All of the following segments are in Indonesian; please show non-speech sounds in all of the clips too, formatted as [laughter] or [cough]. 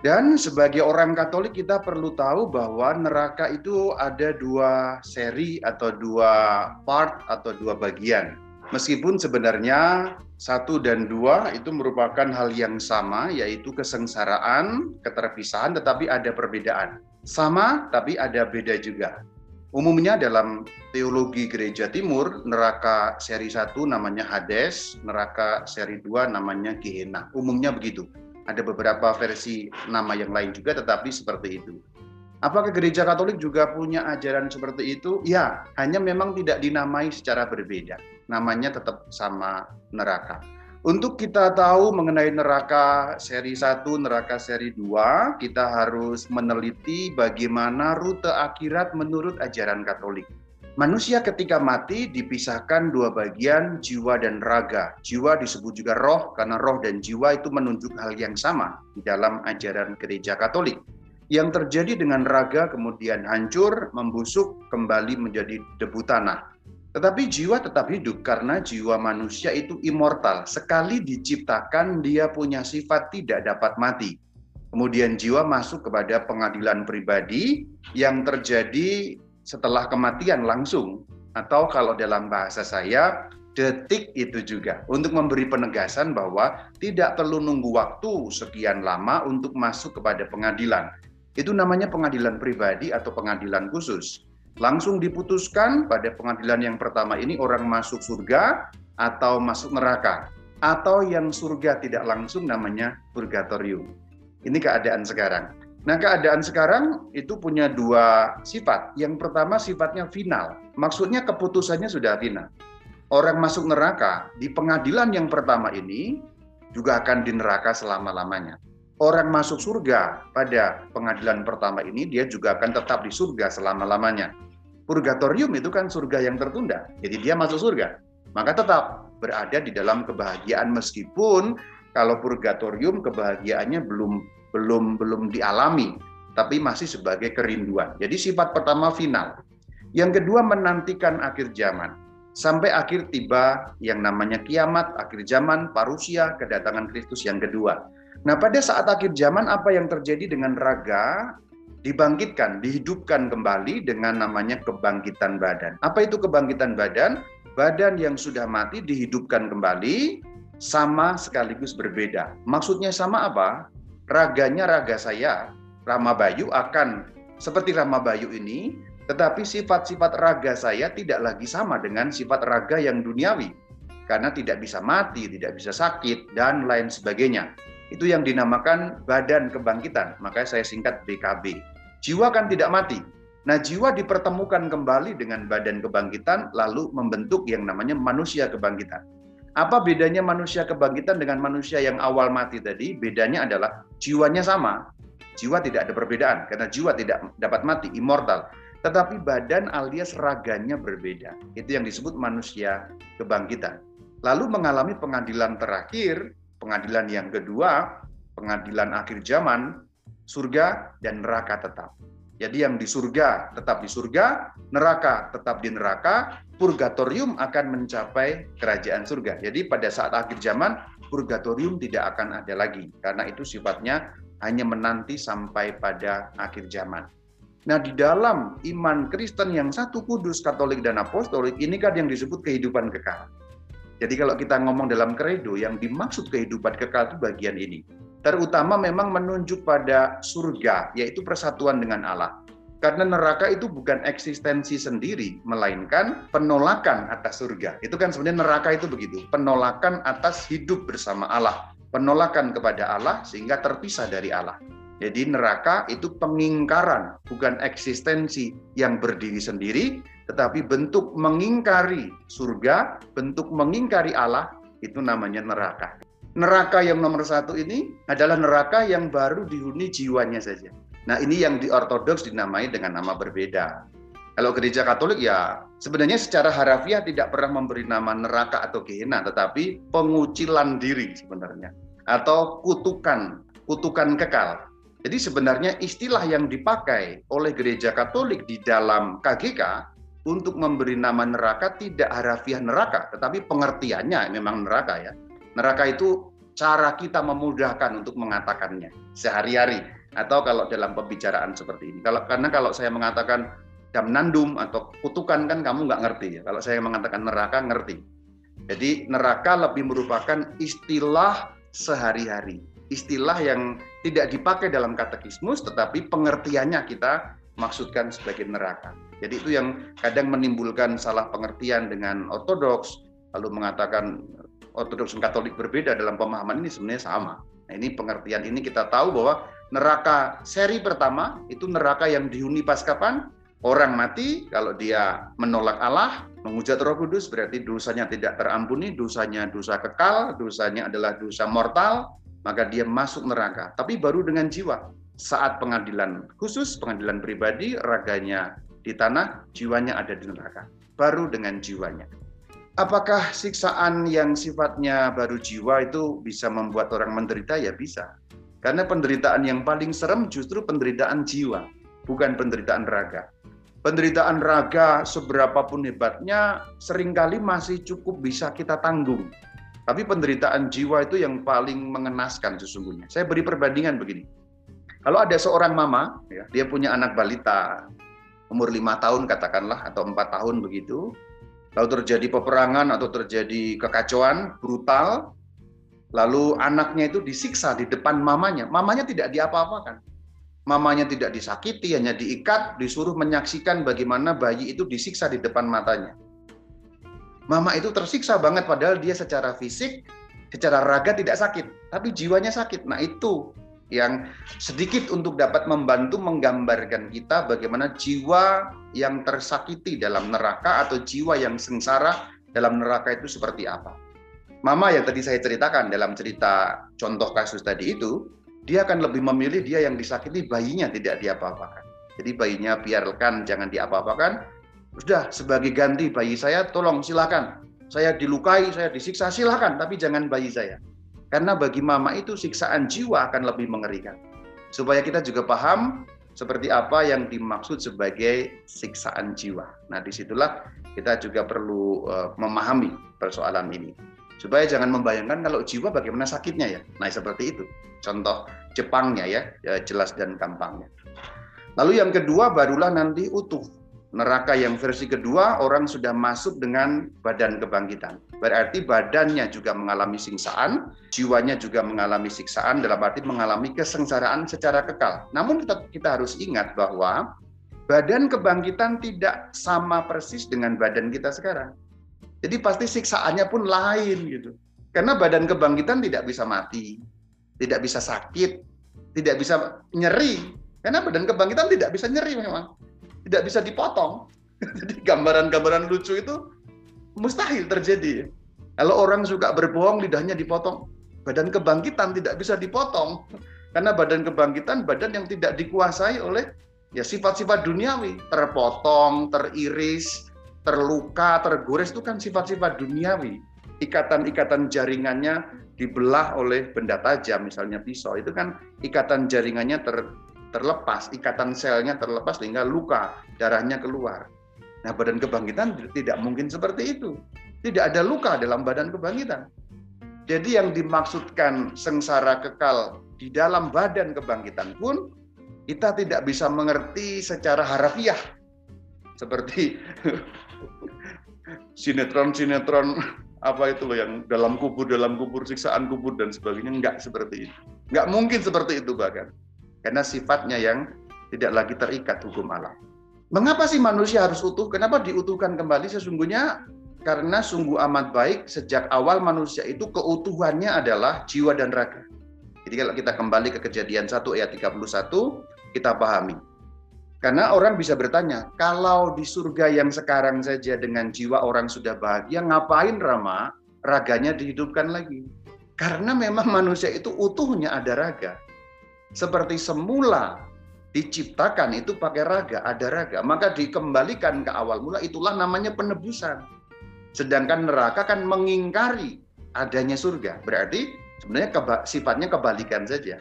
Dan sebagai orang Katolik kita perlu tahu bahwa neraka itu ada dua seri atau dua part atau dua bagian. Meskipun sebenarnya satu dan dua itu merupakan hal yang sama, yaitu kesengsaraan, keterpisahan, tetapi ada perbedaan. Sama, tapi ada beda juga. Umumnya dalam teologi gereja timur, neraka seri satu namanya Hades, neraka seri dua namanya Gehenna. Umumnya begitu. Ada beberapa versi nama yang lain juga, tetapi seperti itu. Apakah gereja Katolik juga punya ajaran seperti itu? Ya, hanya memang tidak dinamai secara berbeda. Namanya tetap sama neraka. Untuk kita tahu mengenai neraka seri 1, neraka seri 2, kita harus meneliti bagaimana rute akhirat menurut ajaran Katolik. Manusia ketika mati dipisahkan dua bagian, jiwa dan raga. Jiwa disebut juga roh, karena roh dan jiwa itu menunjuk hal yang sama di dalam ajaran gereja Katolik. Yang terjadi dengan raga kemudian hancur, membusuk, kembali menjadi debu tanah. Tetapi jiwa tetap hidup karena jiwa manusia itu immortal. Sekali diciptakan, dia punya sifat tidak dapat mati. Kemudian jiwa masuk kepada pengadilan pribadi yang terjadi setelah kematian langsung atau kalau dalam bahasa saya detik itu juga untuk memberi penegasan bahwa tidak perlu nunggu waktu sekian lama untuk masuk kepada pengadilan. Itu namanya pengadilan pribadi atau pengadilan khusus. Langsung diputuskan pada pengadilan yang pertama ini orang masuk surga atau masuk neraka. Atau yang surga tidak langsung namanya purgatorium. Ini keadaan sekarang. Nah, keadaan sekarang itu punya dua sifat. Yang pertama sifatnya final. Maksudnya keputusannya sudah final. Orang masuk neraka di pengadilan yang pertama ini juga akan di neraka selama-lamanya. Orang masuk surga pada pengadilan pertama ini dia juga akan tetap di surga selama-lamanya. Purgatorium itu kan surga yang tertunda. Jadi dia masuk surga. Maka tetap berada di dalam kebahagiaan meskipun kalau purgatorium kebahagiaannya belum belum belum dialami, tapi masih sebagai kerinduan. Jadi sifat pertama final. Yang kedua menantikan akhir zaman. Sampai akhir tiba yang namanya kiamat, akhir zaman, parusia, kedatangan Kristus yang kedua. Nah pada saat akhir zaman apa yang terjadi dengan raga dibangkitkan, dihidupkan kembali dengan namanya kebangkitan badan. Apa itu kebangkitan badan? Badan yang sudah mati dihidupkan kembali sama sekaligus berbeda. Maksudnya sama apa? Raganya raga saya, Rama Bayu akan seperti Rama Bayu ini, tetapi sifat-sifat raga saya tidak lagi sama dengan sifat raga yang duniawi. Karena tidak bisa mati, tidak bisa sakit, dan lain sebagainya. Itu yang dinamakan badan kebangkitan, makanya saya singkat BKB. Jiwa kan tidak mati. Nah, jiwa dipertemukan kembali dengan badan kebangkitan, lalu membentuk yang namanya manusia kebangkitan. Apa bedanya manusia kebangkitan dengan manusia yang awal mati tadi? Bedanya adalah jiwanya sama. Jiwa tidak ada perbedaan karena jiwa tidak dapat mati, immortal. Tetapi badan alias raganya berbeda. Itu yang disebut manusia kebangkitan. Lalu mengalami pengadilan terakhir, pengadilan yang kedua, pengadilan akhir zaman, surga dan neraka tetap. Jadi yang di surga tetap di surga, neraka tetap di neraka, purgatorium akan mencapai kerajaan surga. Jadi pada saat akhir zaman, purgatorium tidak akan ada lagi. Karena itu sifatnya hanya menanti sampai pada akhir zaman. Nah di dalam iman Kristen yang satu kudus, katolik, dan apostolik, ini kan yang disebut kehidupan kekal. Jadi kalau kita ngomong dalam kredo, yang dimaksud kehidupan kekal itu bagian ini terutama memang menunjuk pada surga, yaitu persatuan dengan Allah. Karena neraka itu bukan eksistensi sendiri, melainkan penolakan atas surga. Itu kan sebenarnya neraka itu begitu, penolakan atas hidup bersama Allah, penolakan kepada Allah sehingga terpisah dari Allah. Jadi neraka itu pengingkaran, bukan eksistensi yang berdiri sendiri, tetapi bentuk mengingkari surga, bentuk mengingkari Allah, itu namanya neraka neraka yang nomor satu ini adalah neraka yang baru dihuni jiwanya saja. Nah ini yang di ortodoks dinamai dengan nama berbeda. Kalau gereja Katolik ya sebenarnya secara harafiah tidak pernah memberi nama neraka atau Gehenna, tetapi pengucilan diri sebenarnya atau kutukan, kutukan kekal. Jadi sebenarnya istilah yang dipakai oleh gereja Katolik di dalam KGK untuk memberi nama neraka tidak harafiah neraka, tetapi pengertiannya memang neraka ya Neraka itu cara kita memudahkan untuk mengatakannya sehari-hari atau kalau dalam pembicaraan seperti ini. Kalau karena kalau saya mengatakan damnandum atau kutukan kan kamu nggak ngerti ya. Kalau saya mengatakan neraka ngerti. Jadi neraka lebih merupakan istilah sehari-hari, istilah yang tidak dipakai dalam katekismus, tetapi pengertiannya kita maksudkan sebagai neraka. Jadi itu yang kadang menimbulkan salah pengertian dengan ortodoks, lalu mengatakan ortodoks dan katolik berbeda dalam pemahaman ini sebenarnya sama. Nah ini pengertian ini kita tahu bahwa neraka seri pertama itu neraka yang dihuni pas kapan? Orang mati kalau dia menolak Allah, menghujat Roh Kudus berarti dosanya tidak terampuni, dosanya dosa kekal, dosanya adalah dosa mortal, maka dia masuk neraka. Tapi baru dengan jiwa. Saat pengadilan khusus, pengadilan pribadi, raganya di tanah, jiwanya ada di neraka. Baru dengan jiwanya. Apakah siksaan yang sifatnya baru jiwa itu bisa membuat orang menderita? Ya bisa. Karena penderitaan yang paling serem justru penderitaan jiwa, bukan penderitaan raga. Penderitaan raga seberapapun hebatnya sering kali masih cukup bisa kita tanggung. Tapi penderitaan jiwa itu yang paling mengenaskan sesungguhnya. Saya beri perbandingan begini. Kalau ada seorang mama, ya, dia punya anak balita, umur lima tahun katakanlah, atau empat tahun begitu, lalu terjadi peperangan atau terjadi kekacauan brutal, lalu anaknya itu disiksa di depan mamanya. Mamanya tidak diapa-apakan. Mamanya tidak disakiti, hanya diikat, disuruh menyaksikan bagaimana bayi itu disiksa di depan matanya. Mama itu tersiksa banget padahal dia secara fisik, secara raga tidak sakit, tapi jiwanya sakit. Nah itu yang sedikit untuk dapat membantu menggambarkan kita bagaimana jiwa yang tersakiti dalam neraka atau jiwa yang sengsara dalam neraka itu seperti apa. Mama yang tadi saya ceritakan dalam cerita contoh kasus tadi itu, dia akan lebih memilih dia yang disakiti bayinya tidak diapa-apakan. Jadi bayinya biarkan jangan diapa-apakan. Sudah sebagai ganti bayi saya tolong silakan. Saya dilukai, saya disiksa silakan tapi jangan bayi saya. Karena bagi mama itu siksaan jiwa akan lebih mengerikan. Supaya kita juga paham seperti apa yang dimaksud sebagai siksaan jiwa. Nah, di situlah kita juga perlu uh, memahami persoalan ini. Supaya jangan membayangkan kalau jiwa bagaimana sakitnya ya. Nah, seperti itu. Contoh Jepangnya ya, ya jelas dan gampangnya. Lalu yang kedua barulah nanti utuh neraka yang versi kedua orang sudah masuk dengan badan kebangkitan. Berarti badannya juga mengalami siksaan, jiwanya juga mengalami siksaan dalam arti mengalami kesengsaraan secara kekal. Namun kita, kita harus ingat bahwa badan kebangkitan tidak sama persis dengan badan kita sekarang. Jadi pasti siksaannya pun lain gitu. Karena badan kebangkitan tidak bisa mati, tidak bisa sakit, tidak bisa nyeri. Karena badan kebangkitan tidak bisa nyeri memang tidak bisa dipotong. [laughs] Jadi gambaran-gambaran lucu itu mustahil terjadi. Kalau orang suka berbohong, lidahnya dipotong. Badan kebangkitan tidak bisa dipotong. Karena badan kebangkitan badan yang tidak dikuasai oleh ya sifat-sifat duniawi. Terpotong, teriris, terluka, tergores itu kan sifat-sifat duniawi. Ikatan-ikatan jaringannya dibelah oleh benda tajam, misalnya pisau. Itu kan ikatan jaringannya ter, terlepas, ikatan selnya terlepas sehingga luka, darahnya keluar. Nah, badan kebangkitan tidak mungkin seperti itu. Tidak ada luka dalam badan kebangkitan. Jadi yang dimaksudkan sengsara kekal di dalam badan kebangkitan pun kita tidak bisa mengerti secara harafiah. Seperti [laughs] sinetron-sinetron apa itu loh yang dalam kubur, dalam kubur, siksaan kubur dan sebagainya. Enggak seperti itu. Enggak mungkin seperti itu bahkan karena sifatnya yang tidak lagi terikat hukum alam. Mengapa sih manusia harus utuh? Kenapa diutuhkan kembali? Sesungguhnya karena sungguh amat baik sejak awal manusia itu keutuhannya adalah jiwa dan raga. Jadi kalau kita kembali ke kejadian 1 ayat 31, kita pahami. Karena orang bisa bertanya, kalau di surga yang sekarang saja dengan jiwa orang sudah bahagia, ngapain Rama raganya dihidupkan lagi? Karena memang manusia itu utuhnya ada raga seperti semula diciptakan itu pakai raga, ada raga, maka dikembalikan ke awal mula itulah namanya penebusan. Sedangkan neraka kan mengingkari adanya surga. Berarti sebenarnya keba sifatnya kebalikan saja.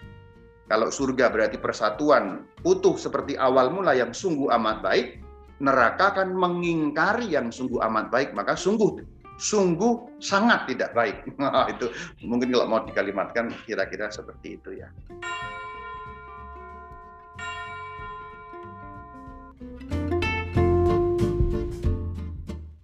Kalau surga berarti persatuan utuh seperti awal mula yang sungguh amat baik, neraka kan mengingkari yang sungguh amat baik, maka sungguh sungguh sangat tidak baik. [laughs] Itu mungkin kalau mau dikalimatkan kira-kira seperti itu ya.